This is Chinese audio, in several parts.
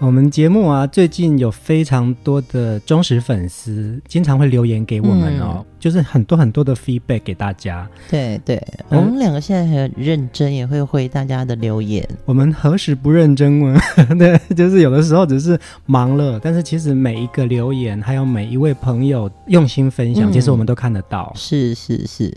我们节目啊，最近有非常多的忠实粉丝，经常会留言给我们哦，嗯、就是很多很多的 feedback 给大家。对对，嗯、我们两个现在很认真，也会回大家的留言。我们何时不认真呢？对，就是有的时候只是忙了，但是其实每一个留言，还有每一位朋友用心分享，嗯、其实我们都看得到。是是是。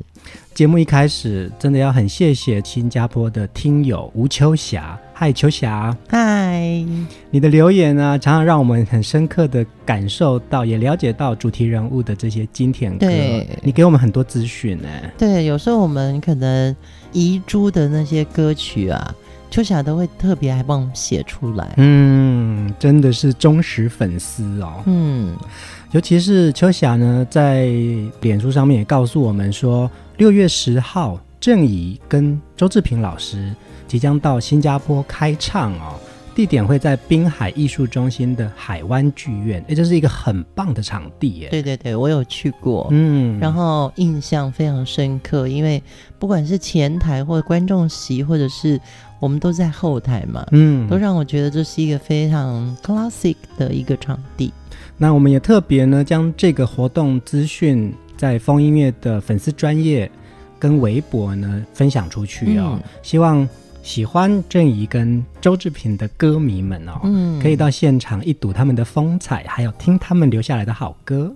节目一开始，真的要很谢谢新加坡的听友吴秋霞。嗨，秋霞。嗨，你的留言呢、啊，常常让我们很深刻的感受到，也了解到主题人物的这些经典歌。对，你给我们很多资讯呢。对，有时候我们可能遗珠的那些歌曲啊，秋霞都会特别还帮我们写出来。嗯，真的是忠实粉丝哦。嗯，尤其是秋霞呢，在脸书上面也告诉我们说。六月十号，郑怡跟周志平老师即将到新加坡开唱哦，地点会在滨海艺术中心的海湾剧院，哎，这是一个很棒的场地耶。对对对，我有去过，嗯，然后印象非常深刻，因为不管是前台或者观众席，或者是我们都在后台嘛，嗯，都让我觉得这是一个非常 classic 的一个场地。那我们也特别呢，将这个活动资讯。在风音乐的粉丝专业跟微博呢分享出去哦，嗯、希望喜欢郑怡跟周志平的歌迷们哦，嗯，可以到现场一睹他们的风采，还有听他们留下来的好歌。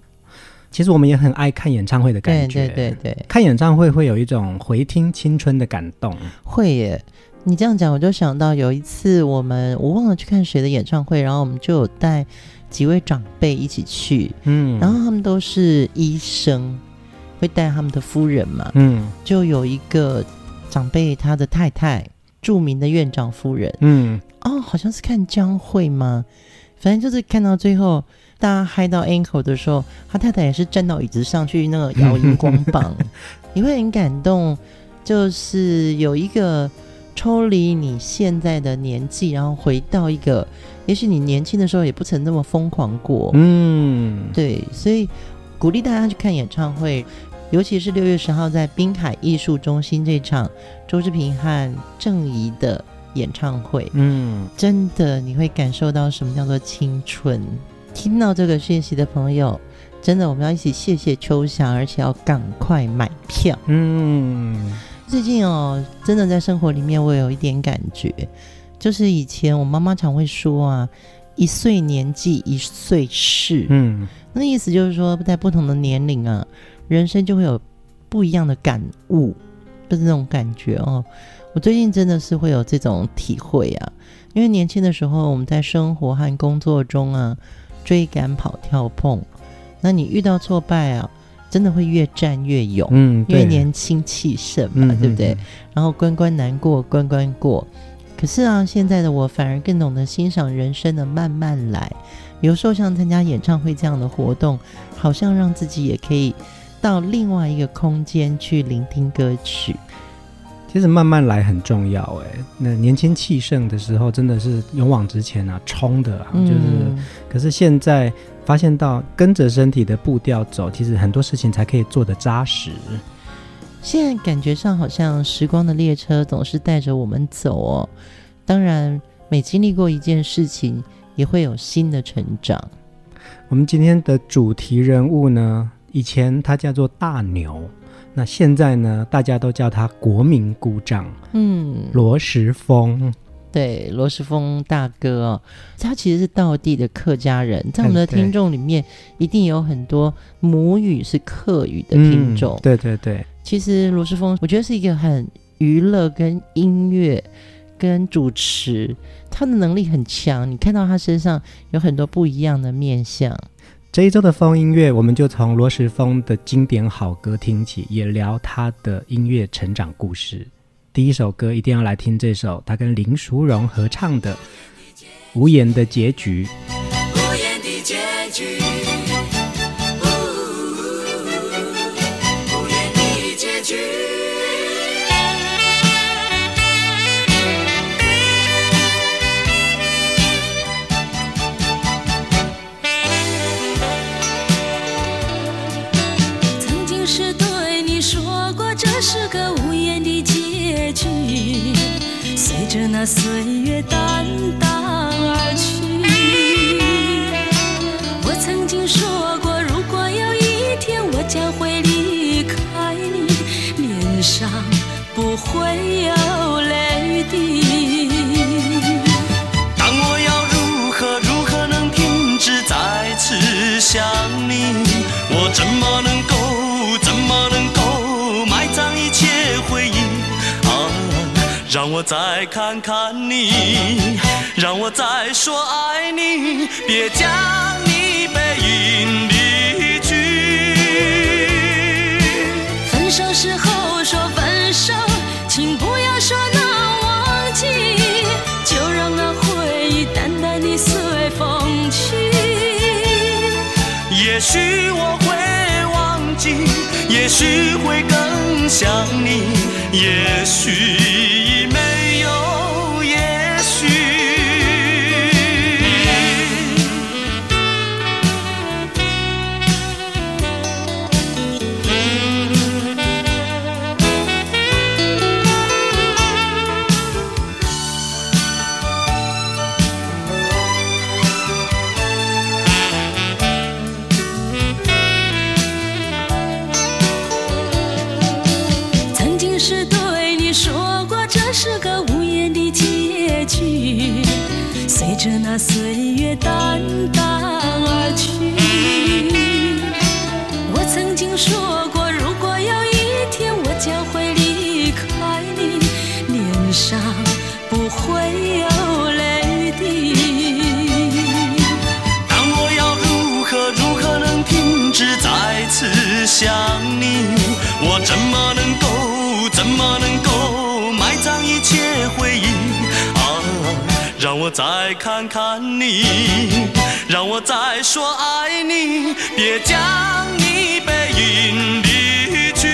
其实我们也很爱看演唱会的感觉，对对对对，看演唱会会有一种回听青春的感动。会耶，你这样讲我就想到有一次我们我忘了去看谁的演唱会，然后我们就有带。几位长辈一起去，嗯，然后他们都是医生，会带他们的夫人嘛，嗯，就有一个长辈，他的太太，著名的院长夫人，嗯，哦，好像是看江蕙吗？反正就是看到最后，大家嗨到 ankle 的时候，他太太也是站到椅子上去那个摇荧光棒，你会很感动，就是有一个抽离你现在的年纪，然后回到一个。也许你年轻的时候也不曾那么疯狂过，嗯，对，所以鼓励大家去看演唱会，尤其是六月十号在滨海艺术中心这场周志平和郑怡的演唱会，嗯，真的你会感受到什么叫做青春。听到这个讯息的朋友，真的我们要一起谢谢秋霞，而且要赶快买票。嗯，最近哦，真的在生活里面我有一点感觉。就是以前我妈妈常会说啊，一岁年纪一岁事，嗯，那意思就是说，在不同的年龄啊，人生就会有不一样的感悟，就是那种感觉哦。我最近真的是会有这种体会啊，因为年轻的时候我们在生活和工作中啊，追赶跑跳碰，那你遇到挫败啊，真的会越战越勇，嗯，因为年轻气盛嘛，嗯、对不对？嗯、然后关关难过关关过。可是啊，现在的我反而更懂得欣赏人生的慢慢来。有时候像参加演唱会这样的活动，好像让自己也可以到另外一个空间去聆听歌曲。其实慢慢来很重要哎。那年轻气盛的时候，真的是勇往直前啊，冲的啊，就是。嗯、可是现在发现到跟着身体的步调走，其实很多事情才可以做得扎实。现在感觉上好像时光的列车总是带着我们走哦。当然，每经历过一件事情，也会有新的成长。我们今天的主题人物呢，以前他叫做大牛，那现在呢，大家都叫他国民姑丈。嗯，罗时峰。对，罗时峰大哥哦，他其实是道地的客家人，在我们的听众里面，一定有很多母语是客语的听众。嗯、对对对。其实罗时峰，我觉得是一个很娱乐、跟音乐、跟主持，他的能力很强。你看到他身上有很多不一样的面相。这一周的风音乐，我们就从罗时丰的经典好歌听起，也聊他的音乐成长故事。第一首歌一定要来听这首，他跟林淑荣合唱的《无言的结局》。无言的结局。着那岁月淡淡而去。我曾经说过，如果有一天我将会离开你，脸上不会有泪滴。当我要如何如何能停止再次想你？我怎么能让我再看看你，让我再说爱你，别将你背影离去。分手时候说分手，请不要说那忘记，就让那回忆淡淡的随风去。也许我会忘记，也许会更想你，也许。着那岁月淡淡而去。我曾经说过，如果有一天我将会离开你，脸上不会有泪滴。但我要如何如何能停止再次想你？我怎么能够怎么能够埋葬一切回忆？让我再看看你，让我再说爱你，别将你背影离去。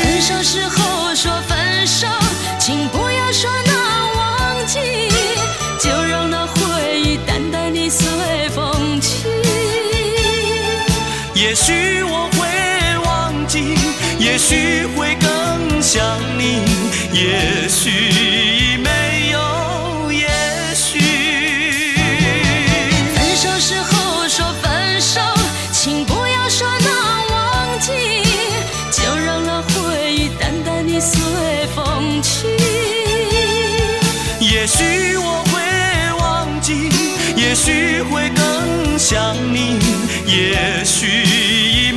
分手时候说分手，请不要说那忘记，就让那回忆淡淡的随风去。也许我会忘记，也许会更想你，也许。许会更想你，也许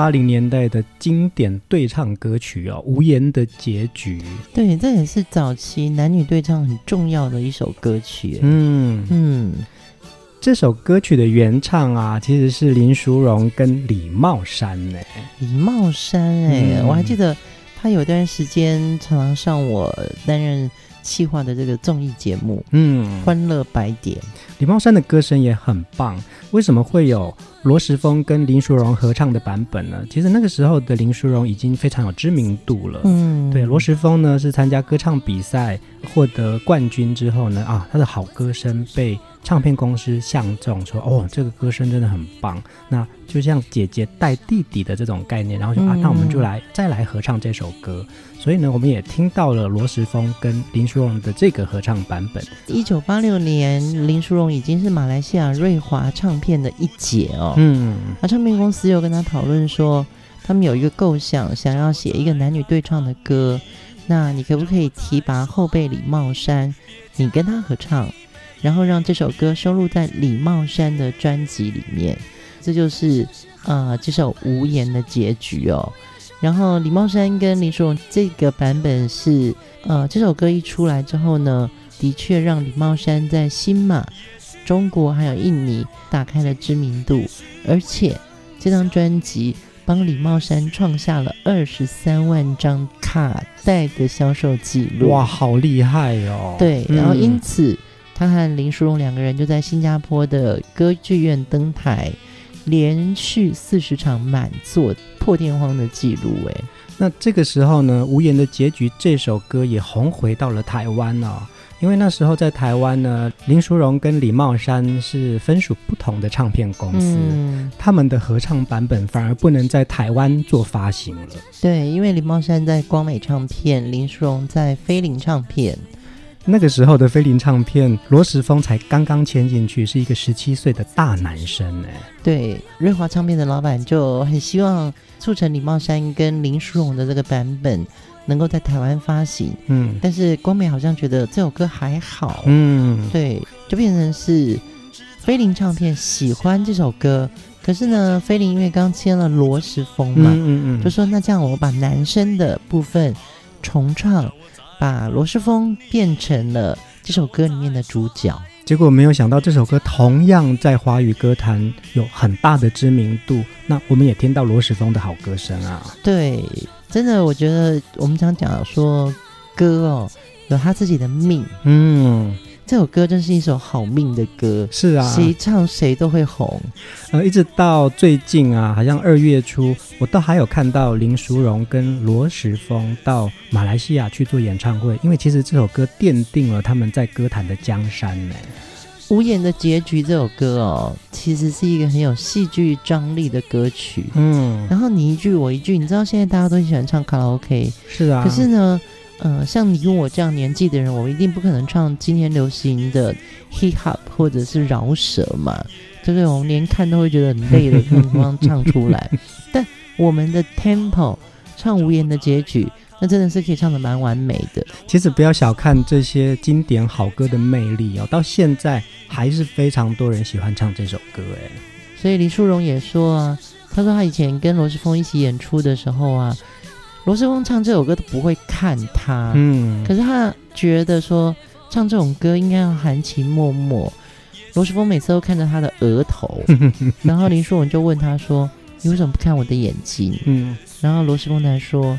八零年代的经典对唱歌曲哦，《无言的结局》。对，这也是早期男女对唱很重要的一首歌曲。嗯嗯，这首歌曲的原唱啊，其实是林淑荣跟李茂山呢。李茂山哎，嗯、我还记得他有段时间常常上我担任企划的这个综艺节目，嗯，《欢乐白点》。李茂山的歌声也很棒，为什么会有？罗时峰跟林淑荣合唱的版本呢，其实那个时候的林淑荣已经非常有知名度了。嗯，对，罗时峰呢是参加歌唱比赛获得冠军之后呢，啊，他的好歌声被唱片公司相中，说哦，这个歌声真的很棒。那就像姐姐带弟弟的这种概念，然后就啊，那我们就来再来合唱这首歌。所以呢，我们也听到了罗时丰跟林淑荣的这个合唱版本。一九八六年，林淑荣已经是马来西亚瑞华唱片的一姐哦。嗯，那唱片公司又跟他讨论说，他们有一个构想，想要写一个男女对唱的歌。那你可不可以提拔后辈李茂山，你跟他合唱，然后让这首歌收录在李茂山的专辑里面？这就是呃这首《无言》的结局哦。然后李茂山跟林淑荣这个版本是，呃，这首歌一出来之后呢，的确让李茂山在新马、中国还有印尼打开了知名度，而且这张专辑帮李茂山创下了二十三万张卡带的销售记录。哇，好厉害哦！对，然后因此、嗯、他和林淑荣两个人就在新加坡的歌剧院登台。连续四十场满座破天荒的记录，哎，那这个时候呢，《无言的结局》这首歌也红回到了台湾哦。因为那时候在台湾呢，林淑荣跟李茂山是分属不同的唱片公司，嗯，他们的合唱版本反而不能在台湾做发行了。对，因为李茂山在光美唱片，林淑荣在飞林唱片。那个时候的飞林唱片，罗时丰才刚刚签进去，是一个十七岁的大男生哎。对，瑞华唱片的老板就很希望促成李茂山跟林淑荣的这个版本能够在台湾发行。嗯，但是光美好像觉得这首歌还好。嗯，对，就变成是飞林唱片喜欢这首歌，可是呢，菲林因为刚签了罗时丰嘛，嗯嗯嗯，就说那这样我把男生的部分重唱。把罗世峰变成了这首歌里面的主角，结果没有想到这首歌同样在华语歌坛有很大的知名度。那我们也听到罗时峰的好歌声啊！对，真的，我觉得我们常讲说歌哦，有他自己的命。嗯。这首歌真是一首好命的歌，是啊，谁唱谁都会红。呃，一直到最近啊，好像二月初，我倒还有看到林淑荣跟罗时丰到马来西亚去做演唱会，因为其实这首歌奠定了他们在歌坛的江山呢。无言的结局这首歌哦，其实是一个很有戏剧张力的歌曲。嗯，然后你一句我一句，你知道现在大家都喜欢唱卡拉 OK，是啊，可是呢。呃，像你跟我这样年纪的人，我们一定不可能唱今天流行的 hip hop 或者是饶舌嘛，这个我们连看都会觉得很累的，更何况唱出来。但我们的 tempo 唱无言的结局，那真的是可以唱的蛮完美的。其实不要小看这些经典好歌的魅力哦，到现在还是非常多人喜欢唱这首歌哎。所以李淑荣也说啊，他说他以前跟罗时丰一起演出的时候啊。罗时丰唱这首歌都不会看他，嗯，可是他觉得说唱这种歌应该要含情脉脉。罗时丰每次都看着他的额头，然后林淑文就问他说：“你为什么不看我的眼睛？”嗯，然后罗时丰才说：“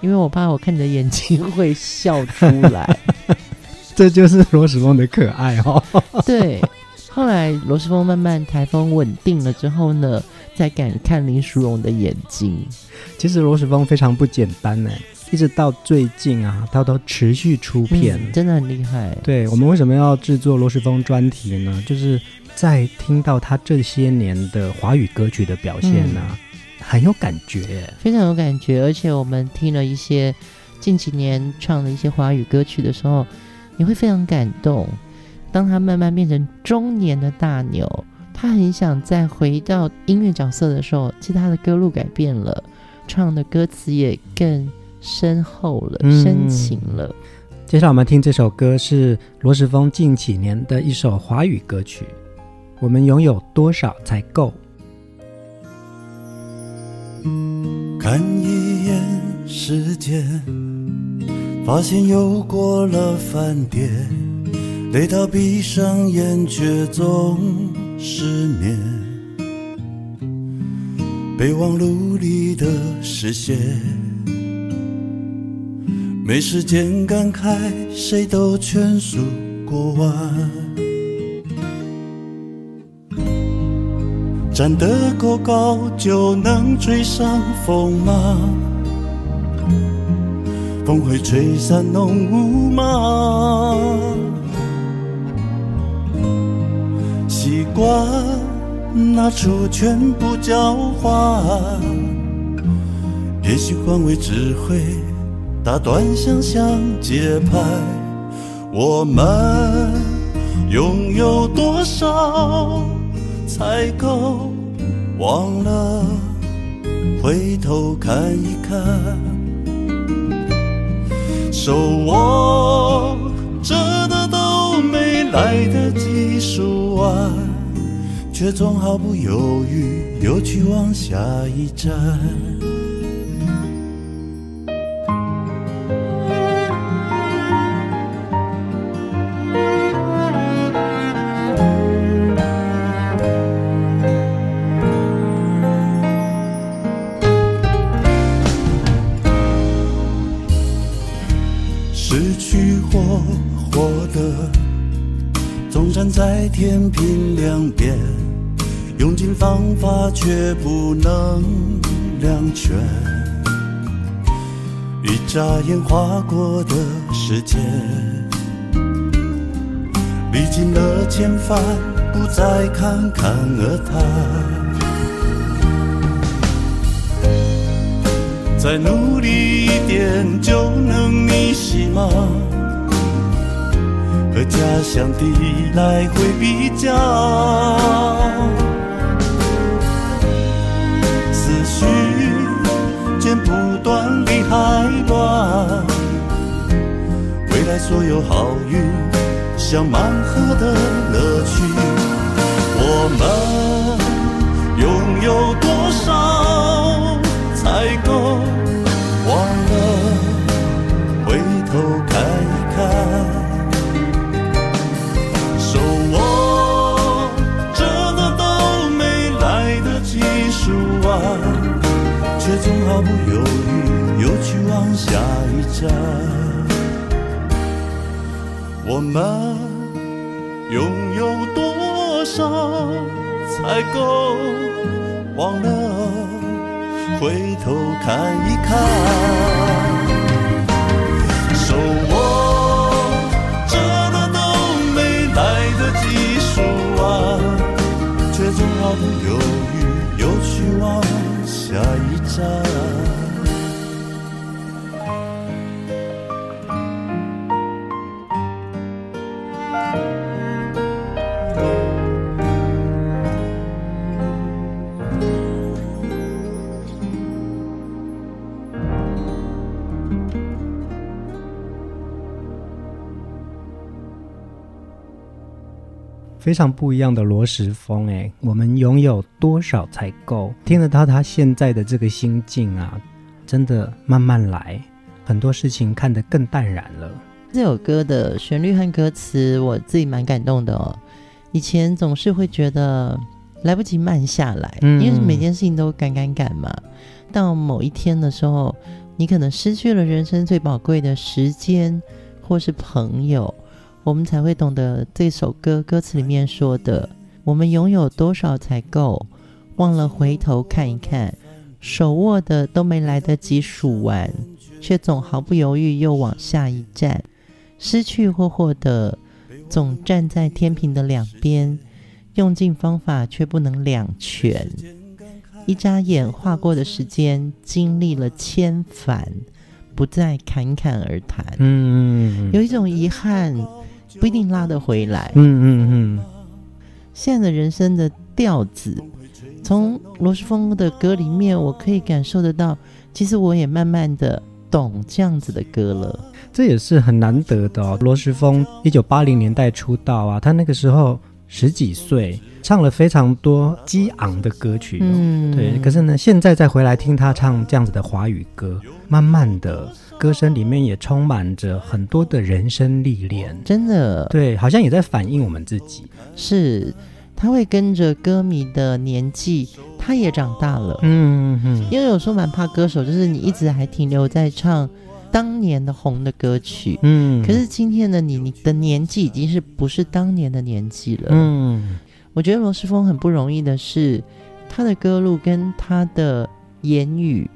因为我怕我看你的眼睛会笑出来。”这就是罗时丰的可爱哦。对，后来罗时丰慢慢台风稳定了之后呢，才敢看林淑荣的眼睛。其实罗时丰非常不简单呢，一直到最近啊，他都持续出片，嗯、真的很厉害。对，我们为什么要制作罗时丰专题呢？就是在听到他这些年的华语歌曲的表现呢、啊，嗯、很有感觉，非常有感觉。而且我们听了一些近几年唱的一些华语歌曲的时候，你会非常感动。当他慢慢变成中年的大牛，他很想再回到音乐角色的时候，其实他的歌路改变了。唱的歌词也更深厚了，嗯、深情了。接下来我们听这首歌是罗时丰近几年的一首华语歌曲。我们拥有多少才够？看一眼时间，发现又过了饭点，累到闭上眼却总失眠。备忘录里的视线，没时间感慨，谁都全数过完。站得够高就能追上风吗？风会吹散浓雾吗？习惯拿出全部交换，也许换位只会，打断想象节拍。我们拥有多少才够？忘了回头看一看。手握着的都没来得及数完，却总毫不犹豫又去往下一站。却不能两全。一眨眼划过的时间，历尽了千帆，不再侃侃而谈。再努力一点就能逆袭吗？和家乡的来回比较，去，剪不断理还乱，未来所有好运像盲盒的乐趣，我们拥有多少才够？毫不犹豫，又去往下一站。我们拥有多少才够？忘了回头看一看。手握着的都没来得及数完，却总毫不犹豫，又去往。下一站。非常不一样的罗时丰，哎，我们拥有多少才够？听得到他现在的这个心境啊，真的慢慢来，很多事情看得更淡然了。这首歌的旋律和歌词，我自己蛮感动的哦。以前总是会觉得来不及慢下来，嗯，因为每件事情都赶赶赶嘛。到某一天的时候，你可能失去了人生最宝贵的时间，或是朋友。我们才会懂得这首歌歌词里面说的：“我们拥有多少才够？忘了回头看一看，手握的都没来得及数完，却总毫不犹豫又往下一站。失去或获得，总站在天平的两边，用尽方法却不能两全。一眨眼划过的时间，经历了千帆，不再侃侃而谈。嗯，有一种遗憾。”不一定拉得回来。嗯嗯嗯。现在的人生的调子，从罗时峰的歌里面，我可以感受得到。其实我也慢慢的懂这样子的歌了。这也是很难得的哦。罗时峰一九八零年代出道啊，他那个时候十几岁，唱了非常多激昂的歌曲哦。嗯。对。可是呢，现在再回来听他唱这样子的华语歌，慢慢的。歌声里面也充满着很多的人生历练，真的，对，好像也在反映我们自己。是，他会跟着歌迷的年纪，他也长大了。嗯嗯。因为有时候蛮怕歌手，就是你一直还停留在唱当年的红的歌曲。嗯。可是今天的你，你的年纪已经是不是当年的年纪了？嗯。我觉得罗时峰很不容易的是，他的歌路跟他的言语，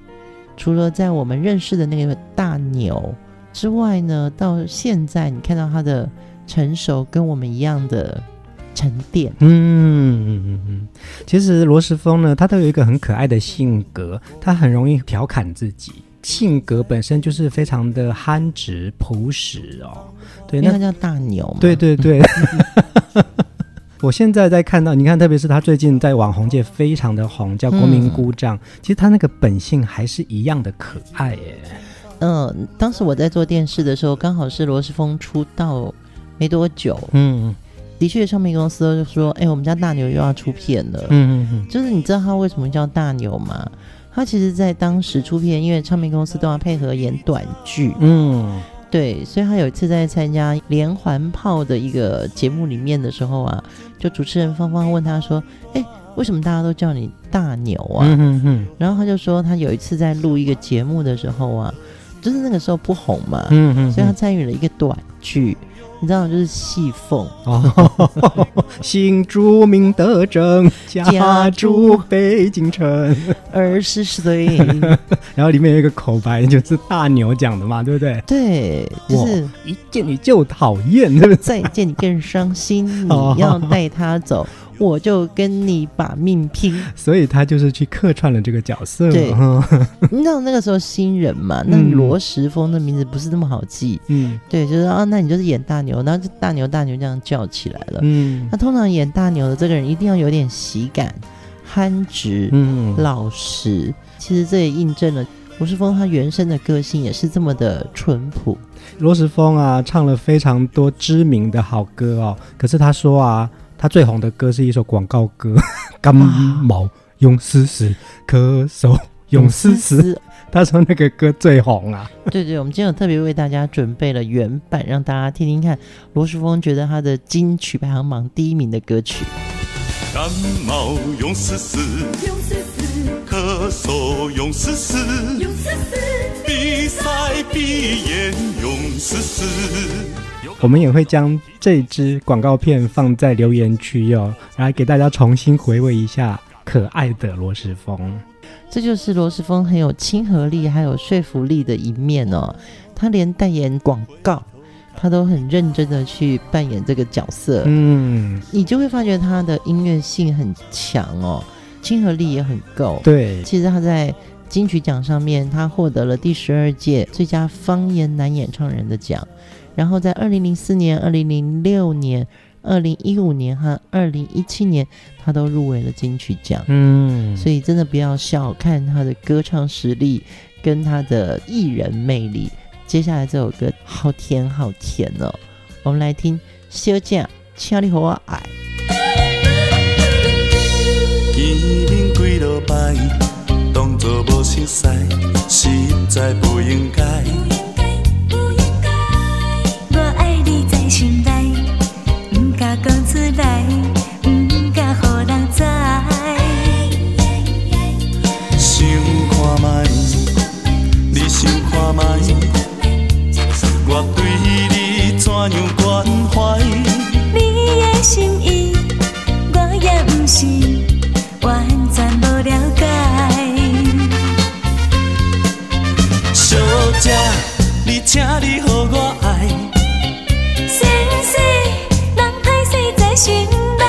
除了在我们认识的那个大牛之外呢，到现在你看到他的成熟，跟我们一样的沉淀。嗯嗯嗯嗯，其实罗时峰呢，他都有一个很可爱的性格，他很容易调侃自己，性格本身就是非常的憨直朴实哦。对，那他叫大牛。对对对。我现在在看到，你看，特别是他最近在网红界非常的红，叫国民姑丈。嗯、其实他那个本性还是一样的可爱耶。嗯，当时我在做电视的时候，刚好是罗时丰出道没多久。嗯，的确，唱片公司就说：“哎、欸，我们家大牛又要出片了。”嗯嗯嗯，就是你知道他为什么叫大牛吗？他其实，在当时出片，因为唱片公司都要配合演短剧。嗯。对，所以他有一次在参加连环炮的一个节目里面的时候啊，就主持人芳芳问他说：“哎，为什么大家都叫你大牛啊？”然后他就说，他有一次在录一个节目的时候啊，就是那个时候不红嘛，所以他参与了一个短剧。你知道，就是戏凤哦，新著名德政，家住北京城，二十岁。然后里面有一个口白，就是大牛讲的嘛，对不对？对，就是一见你就讨厌，对不对？再见你更伤心，你要带他走。我就跟你把命拼，所以他就是去客串了这个角色。对，你知道那个时候新人嘛，那罗时峰的名字不是那么好记。嗯，对，就是啊，那你就是演大牛，然后就大牛大牛这样叫起来了。嗯，那通常演大牛的这个人一定要有点喜感、憨直、嗯，老实。其实这也印证了罗时峰他原生的个性也是这么的淳朴。罗时丰啊，唱了非常多知名的好歌哦，可是他说啊。他最红的歌是一首广告歌，感冒用丝丝，咳嗽用丝丝。他说那个歌最红啊。对对，我们今天有特别为大家准备了原版，让大家听听看。罗淑峰觉得他的金曲排行榜第一名的歌曲。感冒用丝丝，用丝丝，咳嗽用丝丝，用丝丝，鼻塞鼻炎用丝丝。我们也会将这支广告片放在留言区哟，来给大家重新回味一下可爱的罗时丰。这就是罗时丰很有亲和力还有说服力的一面哦。他连代言广告，他都很认真的去扮演这个角色。嗯，你就会发觉他的音乐性很强哦，亲和力也很够。对，其实他在金曲奖上面，他获得了第十二届最佳方言男演唱人的奖。然后在二零零四年、二零零六年、二零一五年和二零一七年，他都入围了金曲奖。嗯，所以真的不要小看他的歌唱实力跟他的艺人魅力。接下来这首歌好甜好甜哦，我们来听《小姐，请你和我爱》。见面几落摆，当作无熟悉，实在不应该。我对你怎样关怀？你的心意我也不是完全无了解。小姐，你请你予我爱。先生，人歹势在心内。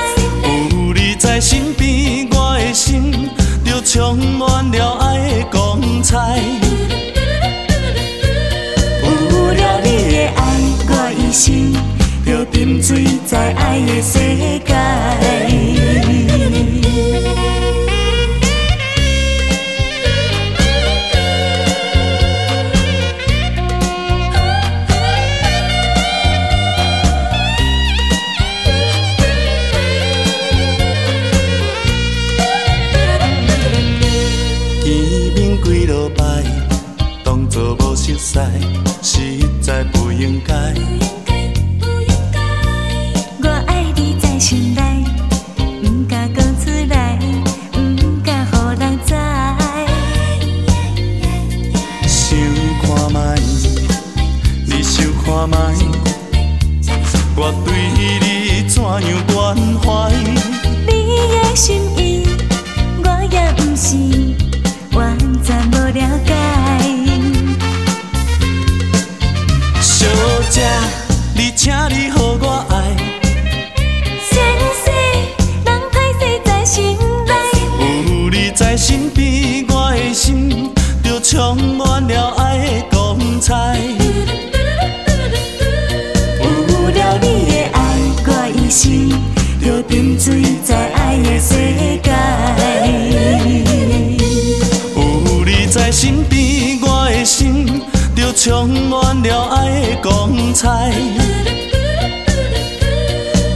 有你在身边，我的心就充满了爱的光彩。心中沉醉在爱的世界。落当作无实在不应该心意，我也不是完全无了解。小姐，你请你予我爱。先生，人歹势在心内，有你在身边，我的心就充。光彩。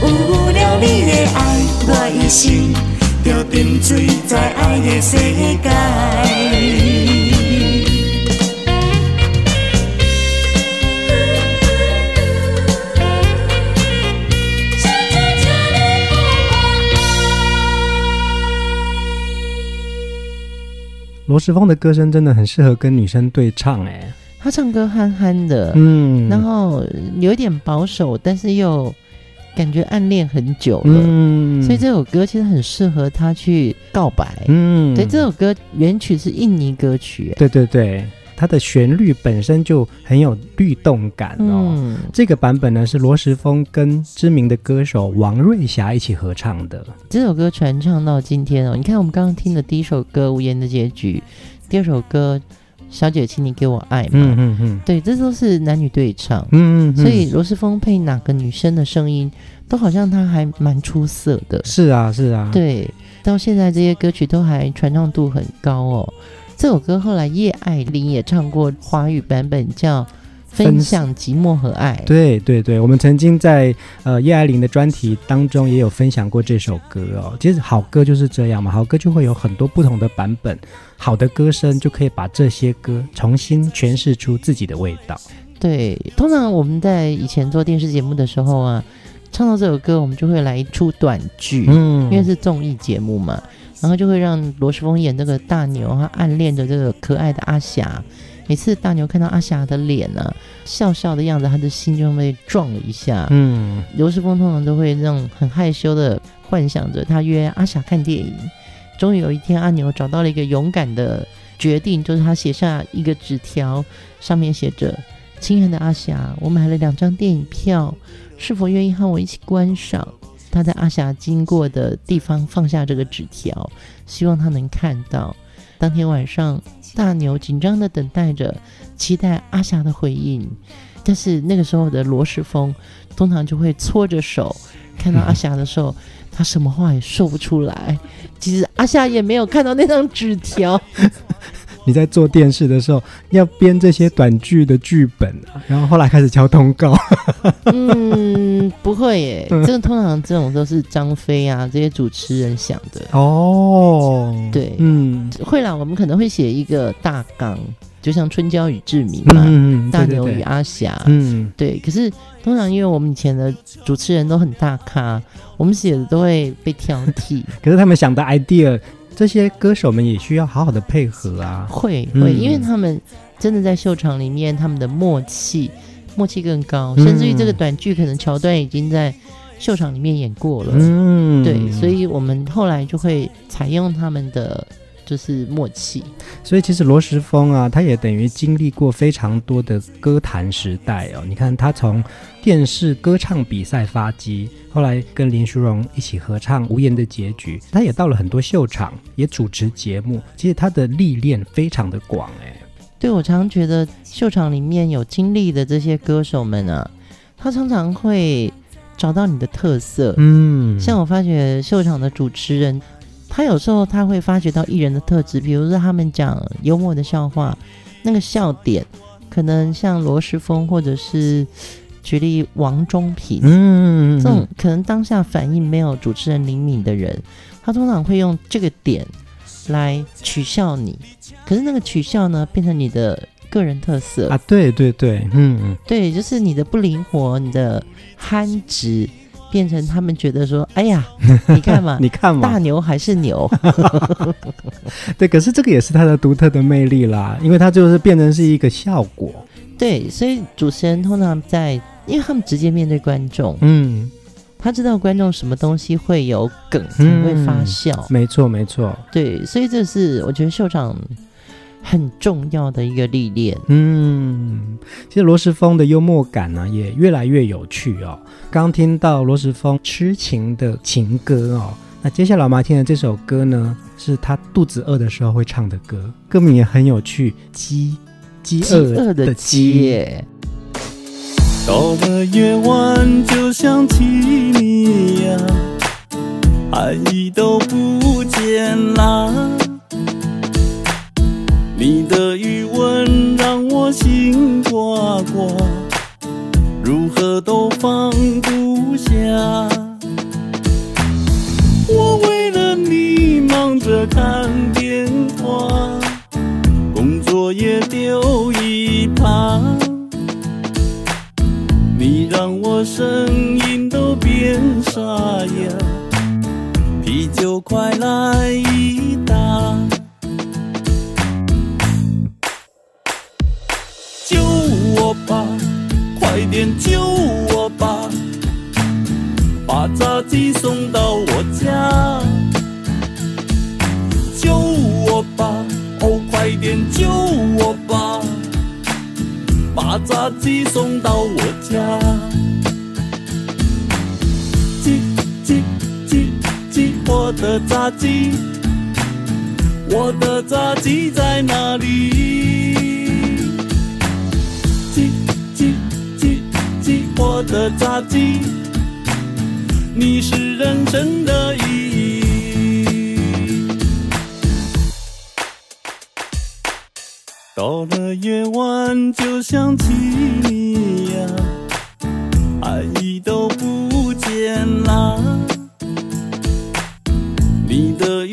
有了你的爱，我一生就沉醉在爱的世界。罗时丰的歌声真的很适合跟女生对唱，哎，他唱歌憨憨的，嗯，然后有点保守，但是又感觉暗恋很久了，嗯，所以这首歌其实很适合他去告白。嗯，对，这首歌原曲是印尼歌曲，对对对，它的旋律本身就很有律动感哦。嗯，这个版本呢是罗时丰跟知名的歌手王瑞霞一起合唱的。这首歌传唱到今天哦，你看我们刚刚听的第一首歌《无言的结局》，第二首歌《小姐，请你给我爱》嘛，嗯嗯嗯，对，这都是男女对唱，嗯，嗯，所以罗斯峰配哪个女生的声音，都好像他还蛮出色的。是啊是啊，对，到现在这些歌曲都还传唱度很高哦。这首歌后来叶爱玲也唱过华语版本，叫《分享寂寞和爱》。对对对，我们曾经在呃叶爱玲的专题当中也有分享过这首歌哦。其实好歌就是这样嘛，好歌就会有很多不同的版本，好的歌声就可以把这些歌重新诠释出自己的味道。对，通常我们在以前做电视节目的时候啊，唱到这首歌，我们就会来一出短剧，嗯，因为是综艺节目嘛。然后就会让罗时丰演这个大牛，他暗恋着这个可爱的阿霞。每次大牛看到阿霞的脸呢、啊，笑笑的样子，他的心就被撞了一下。嗯，刘世峰通常都会那种很害羞的幻想着他约阿霞看电影。终于有一天，阿牛找到了一个勇敢的决定，就是他写下一个纸条，上面写着：“亲爱的阿霞，我买了两张电影票，是否愿意和我一起观赏？”他在阿霞经过的地方放下这个纸条，希望他能看到。当天晚上，大牛紧张的等待着，期待阿霞的回应。但是那个时候的罗世峰通常就会搓着手，看到阿霞的时候，他什么话也说不出来。其实阿霞也没有看到那张纸条。你在做电视的时候要编这些短剧的剧本啊，然后后来开始敲通告。嗯，不会耶，这个通常这种都是张飞啊这些主持人想的。哦，对，嗯，会啦，我们可能会写一个大纲，就像《春娇与志明》嘛，嗯，大牛与阿霞，嗯，对。可是通常因为我们以前的主持人都很大咖，我们写的都会被挑剔。可是他们想的 idea。这些歌手们也需要好好的配合啊，会会，嗯、因为他们真的在秀场里面，他们的默契默契更高，嗯、甚至于这个短剧可能桥段已经在秀场里面演过了，嗯，对，所以我们后来就会采用他们的就是默契。所以其实罗时丰啊，他也等于经历过非常多的歌坛时代哦。你看他从电视歌唱比赛发迹。后来跟林淑荣一起合唱《无言的结局》，他也到了很多秀场，也主持节目。其实他的历练非常的广，哎。对，我常觉得秀场里面有经历的这些歌手们啊，他常常会找到你的特色。嗯，像我发觉秀场的主持人，他有时候他会发觉到艺人的特质，比如说他们讲幽默的笑话，那个笑点可能像罗时丰或者是。举例王中平，嗯，这种可能当下反应没有主持人灵敏的人，他通常会用这个点来取笑你，可是那个取笑呢，变成你的个人特色。啊，对对对，嗯，对，就是你的不灵活，你的憨直，变成他们觉得说，哎呀，你看嘛，你看嘛，大牛还是牛，对，可是这个也是他的独特的魅力啦，因为他就是变成是一个效果，对，所以主持人通常在。因为他们直接面对观众，嗯，他知道观众什么东西会有梗，才会发笑。嗯、没错，没错。对，所以这是我觉得秀场很重要的一个历练。嗯，其实罗时丰的幽默感呢、啊，也越来越有趣哦。刚听到罗时丰痴情的情歌哦，那接下来我们要听的这首歌呢，是他肚子饿的时候会唱的歌，歌名也很有趣，饥饥饿的饥。到了夜晚就想起你呀，爱意都不见了。你的余温让我心挂挂，如何都放不下。我为了你忙着看电话，工作也丢一旁。你让我声音都变沙哑，啤酒快来一点救我吧，把炸鸡送到我家，救我吧，哦，快点救我吧。把炸鸡送到我家，鸡鸡鸡鸡，我的炸鸡，我的炸鸡在哪里？我的炸鸡，你是人生的意义。到了夜晚就想起你呀，爱意都不见啦。你的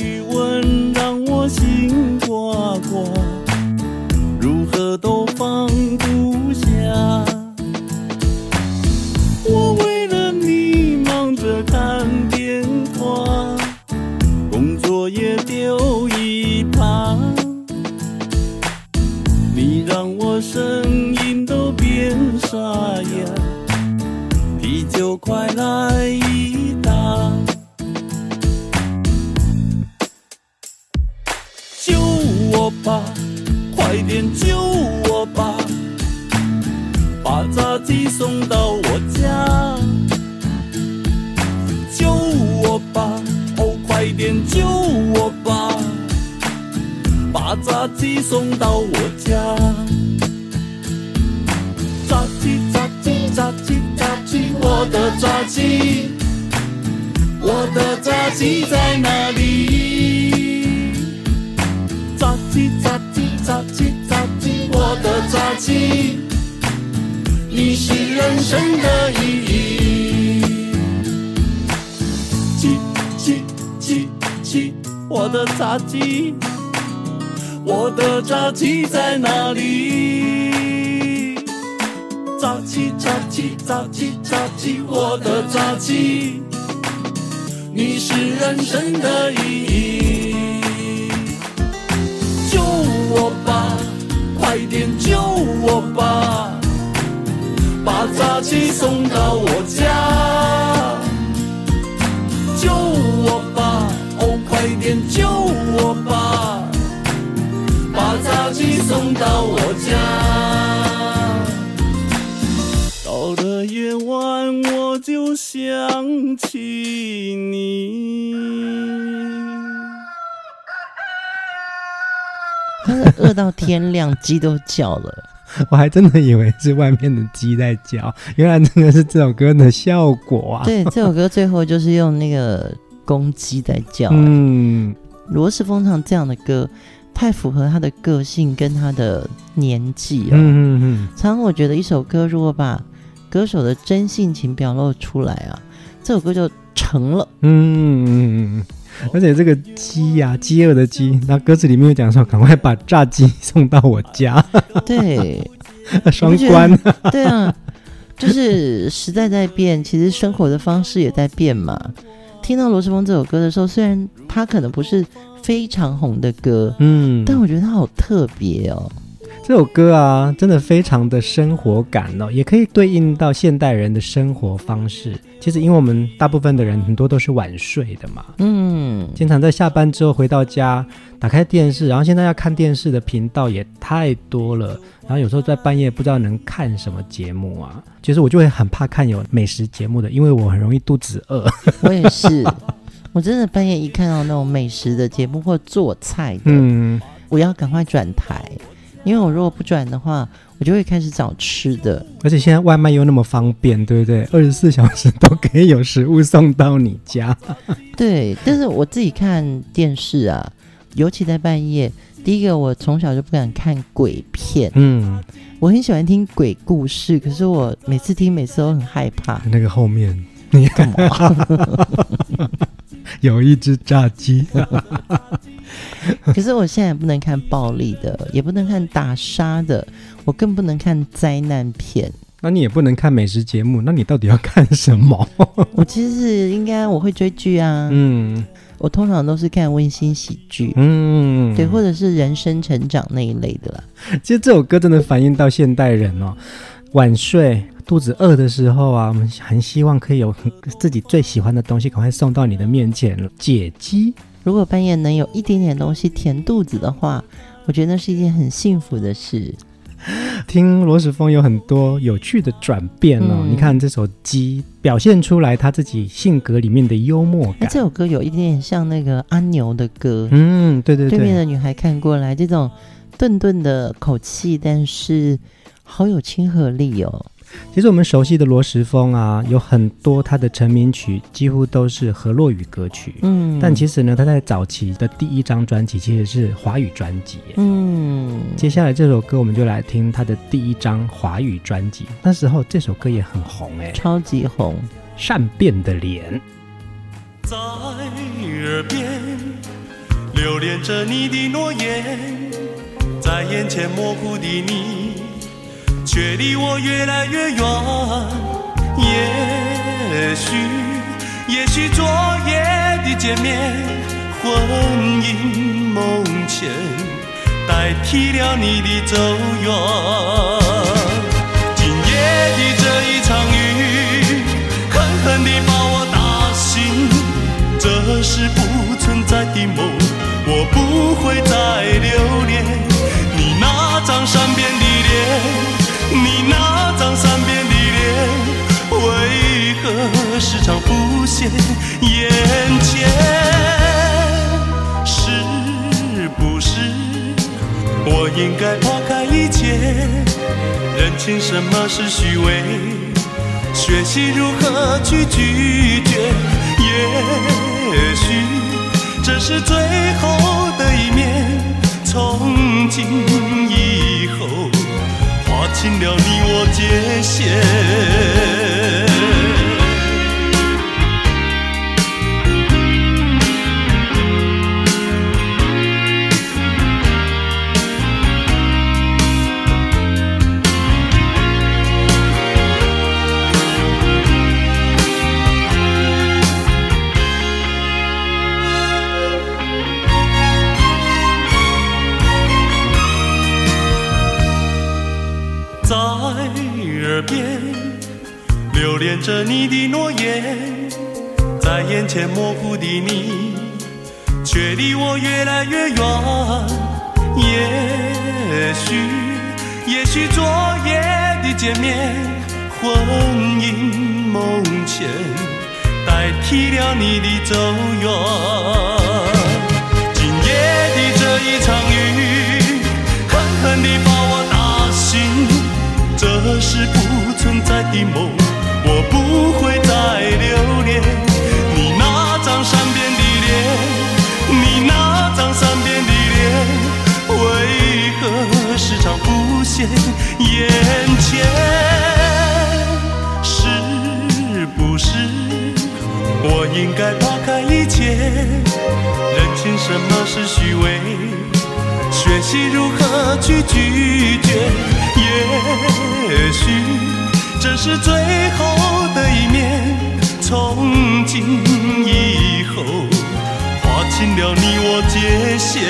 鸡送到我家，救我吧，哦，快点救我吧。把炸鸡送到我家，炸鸡炸鸡炸鸡炸鸡，我的炸鸡，我的炸鸡在哪里？炸鸡炸鸡炸鸡炸鸡，生的意义。鸡鸡鸡鸡，我的炸鸡。我的炸鸡在哪里？炸鸡，炸鸡，炸鸡，炸鸡，我的炸鸡，你是人生的意义。救我吧，快点救我吧，把炸鸡送到我家。救我吧，哦，快点救我吧。把炸鸡送到我家，到了夜晚我就想起你。饿到天亮，鸡都叫了，我还真的以为是外面的鸡在叫，原来那个是这首歌的效果啊。对，这首歌最后就是用那个公鸡在叫。嗯，罗氏风唱这样的歌。太符合他的个性跟他的年纪了。嗯嗯嗯。常常我觉得一首歌如果把歌手的真性情表露出来啊，这首歌就成了。嗯嗯嗯。而且这个鸡呀，饥饿的鸡，那歌词里面有讲说，赶快把炸鸡 送到我家。对，双关。对啊，就是时代在变，其实生活的方式也在变嘛。听到罗志峰这首歌的时候，虽然他可能不是。非常红的歌，嗯，但我觉得他好特别哦。这首歌啊，真的非常的生活感哦，也可以对应到现代人的生活方式。其实，因为我们大部分的人很多都是晚睡的嘛，嗯，经常在下班之后回到家，打开电视，然后现在要看电视的频道也太多了，然后有时候在半夜不知道能看什么节目啊。其实我就会很怕看有美食节目的，因为我很容易肚子饿。我也是，我真的半夜一看到那种美食的节目或做菜的，嗯，我要赶快转台。因为我如果不转的话，我就会开始找吃的。而且现在外卖又那么方便，对不对？二十四小时都可以有食物送到你家。对，但是我自己看电视啊，尤其在半夜，第一个我从小就不敢看鬼片。嗯，我很喜欢听鬼故事，可是我每次听，每次都很害怕。那个后面你干嘛？有一只炸鸡。可是我现在不能看暴力的，也不能看打杀的，我更不能看灾难片。那你也不能看美食节目，那你到底要看什么？我其实应该我会追剧啊，嗯，我通常都是看温馨喜剧，嗯，对，或者是人生成长那一类的啦。其实这首歌真的反映到现代人哦，晚睡、肚子饿的时候啊，我们很希望可以有自己最喜欢的东西赶快送到你的面前解饥。如果半夜能有一点点东西填肚子的话，我觉得那是一件很幸福的事。听罗时峰有很多有趣的转变哦，嗯、你看这首《鸡》表现出来他自己性格里面的幽默感。这首歌有一点点像那个阿牛的歌，嗯，对对对。对面的女孩看过来，这种顿顿的口气，但是好有亲和力哦。其实我们熟悉的罗时丰啊，有很多他的成名曲几乎都是河洛语歌曲。嗯，但其实呢，他在早期的第一张专辑其实是华语专辑。嗯，接下来这首歌我们就来听他的第一张华语专辑。那时候这首歌也很红哎，超级红。善变的脸，在耳边留恋着你的诺言，在眼前模糊的你。却离我越来越远。也许，也许昨夜的见面，魂萦梦牵，代替了你的走远。今夜的这一场雨，狠狠地把我打醒。这是不存在的梦，我不会再留恋你那张善变的脸。你那张善变的脸，为何时常浮现眼前？是不是我应该抛开一切，认清什么是虚伪，学习如何去拒绝？也许这是最后的一面，从今以后。清了你我界限。着你的诺言，在眼前模糊的你，却离我越来越远。也许，也许昨夜的见面，魂萦梦牵，代替了你的走远。今夜的这一场雨，狠狠地把我打醒，这是不存在的梦。我不会再留恋你那张善变的脸，你那张善变的脸，为何时常浮现眼前？是不是我应该抛开一切，认清什么是虚伪，学习如何去拒绝？也许。这是最后的一面。从今以后，划清了你我界限。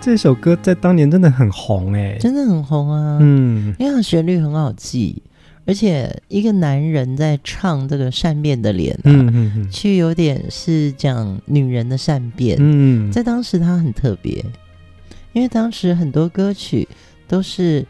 这首歌在当年真的很红哎、真的很红啊，嗯，因为它旋律很好记，而且一个男人在唱这个善变的脸、啊，嗯嗯嗯，其实有点是讲女人的善变。嗯，在当时他很特别，因为当时很多歌曲都是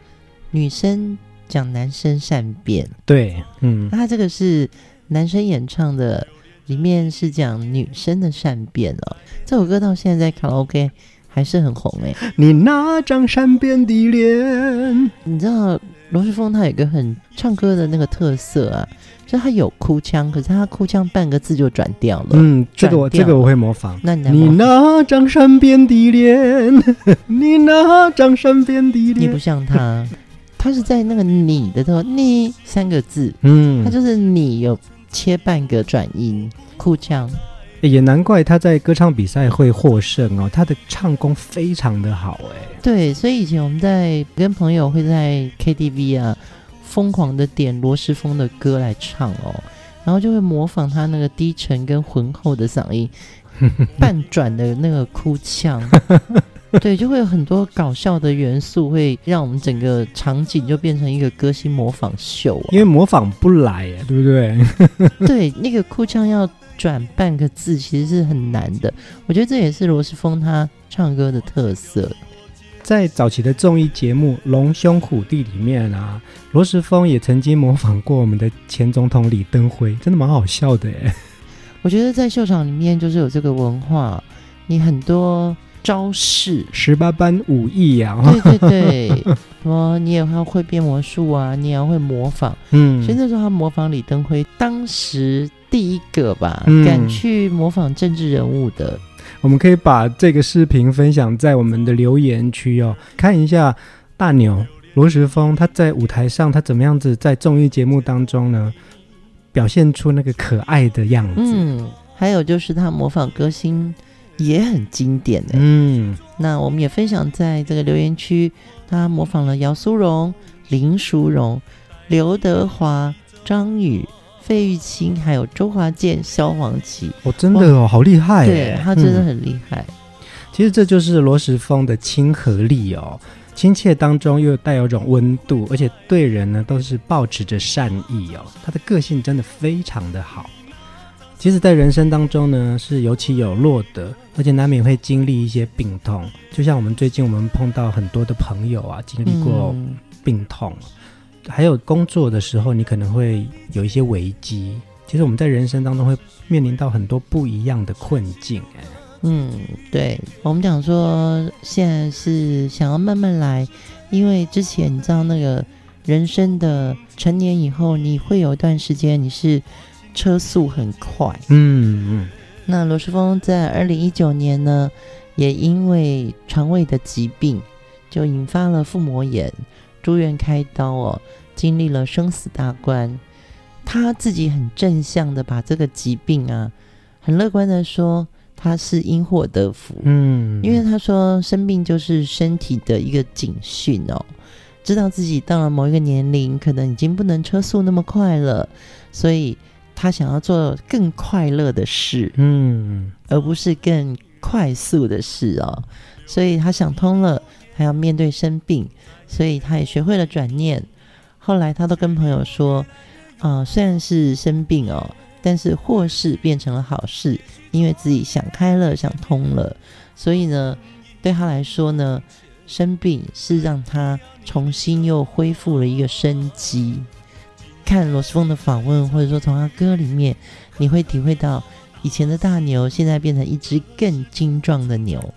女生讲男生善变，对，嗯，他这个是男生演唱的。里面是讲女生的善变哦，这首歌到现在在卡拉 OK 还是很红哎。你那张善变的脸，你知道罗时丰他有一个很唱歌的那个特色啊，就他有哭腔，可是他哭腔半个字就转掉了。嗯，这个我这个我会模仿。那你，你那张善变的脸，你那张善变的脸，你不像他，他是在那个你的时候，你三个字，嗯，他就是你有。切半个转音，哭腔，也难怪他在歌唱比赛会获胜哦。他的唱功非常的好，哎，对，所以以前我们在跟朋友会在 KTV 啊，疯狂的点罗时峰的歌来唱哦，然后就会模仿他那个低沉跟浑厚的嗓音，半转的那个哭腔。对，就会有很多搞笑的元素，会让我们整个场景就变成一个歌星模仿秀，啊。因为模仿不来呀，对不对？对，那个哭腔要转半个字，其实是很难的。我觉得这也是罗时峰他唱歌的特色。在早期的综艺节目《龙兄虎弟》里面啊，罗时峰也曾经模仿过我们的前总统李登辉，真的蛮好笑的耶。我觉得在秀场里面就是有这个文化，你很多。招式十八般武艺呀、啊，对对对，什么你也要会变魔术啊，你也要会模仿。嗯，所以那时候他模仿李登辉，当时第一个吧，嗯、敢去模仿政治人物的。我们可以把这个视频分享在我们的留言区哦，看一下大牛罗时丰他在舞台上他怎么样子在综艺节目当中呢，表现出那个可爱的样子。嗯，还有就是他模仿歌星。也很经典的，嗯，那我们也分享在这个留言区，他模仿了姚苏蓉、林淑蓉、刘德华、张宇、费玉清，还有周华健、萧煌奇。哦，真的哦，好厉害！对，他真的很厉害。嗯，其实这就是罗时丰的亲和力哦，亲切当中又带有种温度，而且对人呢都是保持着善意哦。他的个性真的非常的好。其实，在人生当中呢，是有起有落的，而且难免会经历一些病痛。就像我们最近我们碰到很多的朋友啊，经历过病痛，嗯、还有工作的时候，你可能会有一些危机。其实我们在人生当中会面临到很多不一样的困境。哎，嗯，对，我们讲说现在是想要慢慢来，因为之前你知道那个人生的成年以后，你会有一段时间你是。车速很快，嗯嗯。那罗时峰在二零一九年呢，也因为肠胃的疾病，就引发了腹膜炎，住院开刀哦，经历了生死大关。他自己很正向的把这个疾病啊，很乐观的说他是因祸得福，嗯，因为他说生病就是身体的一个警讯哦，知道自己到了某一个年龄，可能已经不能车速那么快了，所以。他想要做更快乐的事，嗯，而不是更快速的事哦。所以他想通了，他要面对生病，所以他也学会了转念。后来他都跟朋友说：“啊、呃，虽然是生病哦，但是祸事变成了好事，因为自己想开了，想通了。所以呢，对他来说呢，生病是让他重新又恢复了一个生机。”看罗时丰的访问，或者说从他歌里面，你会体会到以前的大牛，现在变成一只更精壮的牛。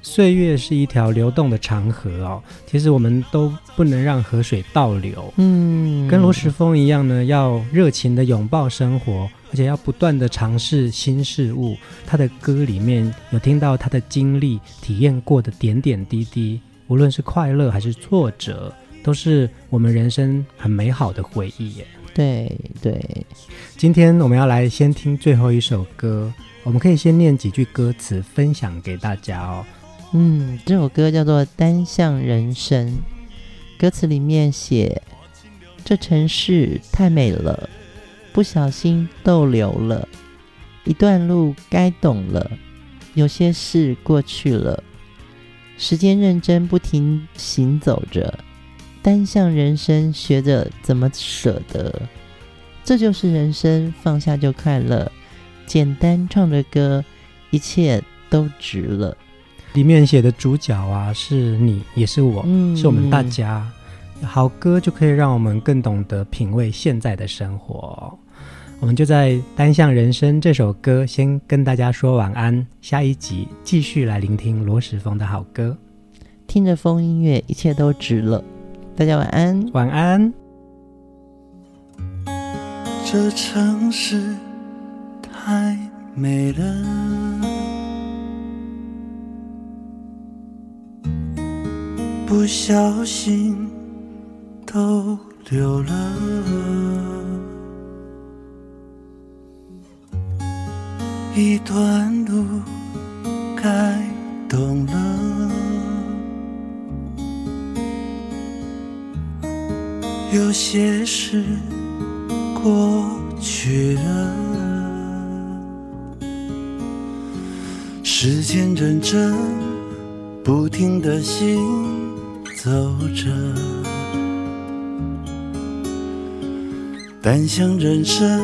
岁月是一条流动的长河哦，其实我们都不能让河水倒流。嗯，跟罗时丰一样呢，要热情的拥抱生活，而且要不断的尝试新事物。他的歌里面有听到他的经历、体验过的点点滴滴，无论是快乐还是挫折。都是我们人生很美好的回忆耶。对对，今天我们要来先听最后一首歌，我们可以先念几句歌词分享给大家哦。嗯，这首歌叫做《单向人生》，歌词里面写：这城市太美了，不小心逗留了，一段路该懂了，有些事过去了，时间认真不停行走着，单向人生学着怎么舍得，这就是人生，放下就快乐。简单唱着歌，一切都值了。里面写的主角啊，是你，也是我，嗯、是我们大家。好歌就可以让我们更懂得品味现在的生活。我们就在《单向人生》这首歌先跟大家说晚安，下一集继续来聆听罗时丰的好歌，听着风音乐，一切都值了。大家晚安，晚安。这城市太美了，不小心都溜了。一段路该懂了，有些事过去了，时间认真不停地行走着，单向人生。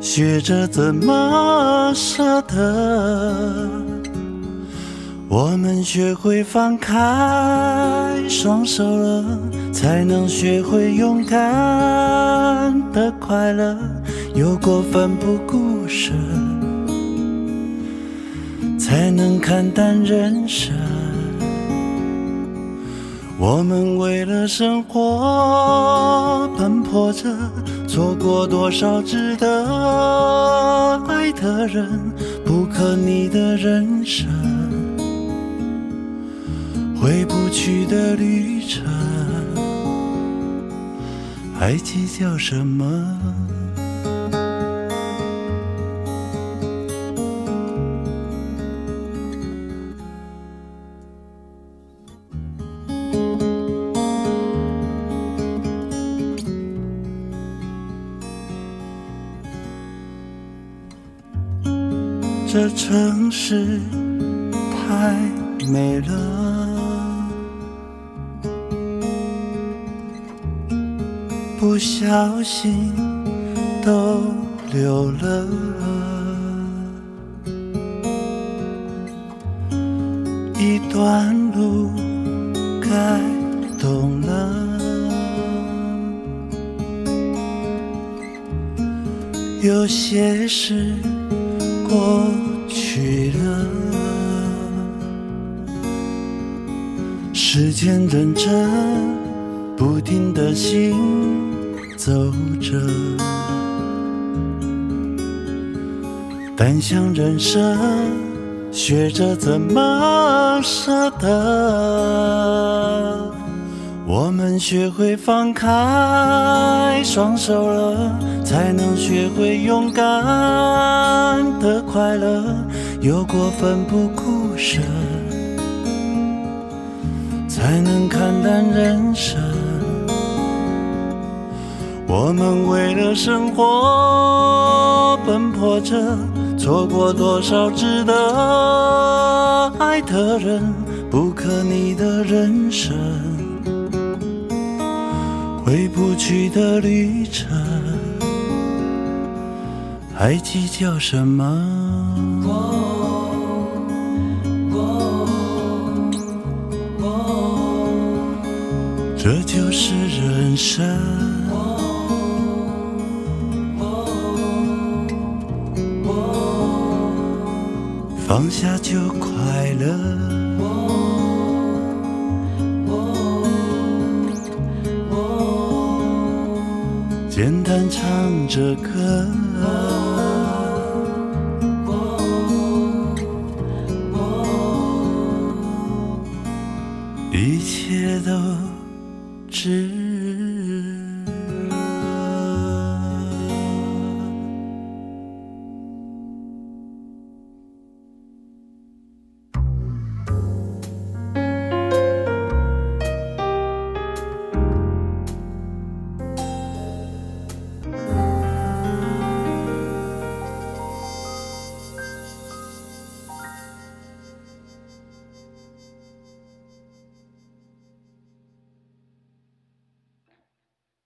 学着怎么舍得，我们学会放开双手了，才能学会勇敢的快乐。有过奋不顾身，才能看淡人生。我们为了生活奔波着，错过多少值得爱的人，不可逆的人生，回不去的旅程，还计较什么？这城市太美了，不小心都留了。一段路该懂了，有些事。过去了，时间认真不停地行走着，单向人生学着怎么舍得，我们学会放开双手了，才能学会勇敢的快乐，有过奋不顾身，才能看淡人生。我们为了生活奔波着，错过多少值得爱的人，不可逆的人生，回不去的旅程。还计较什么？这就是人生，放下就快乐，简单唱着歌。一切都。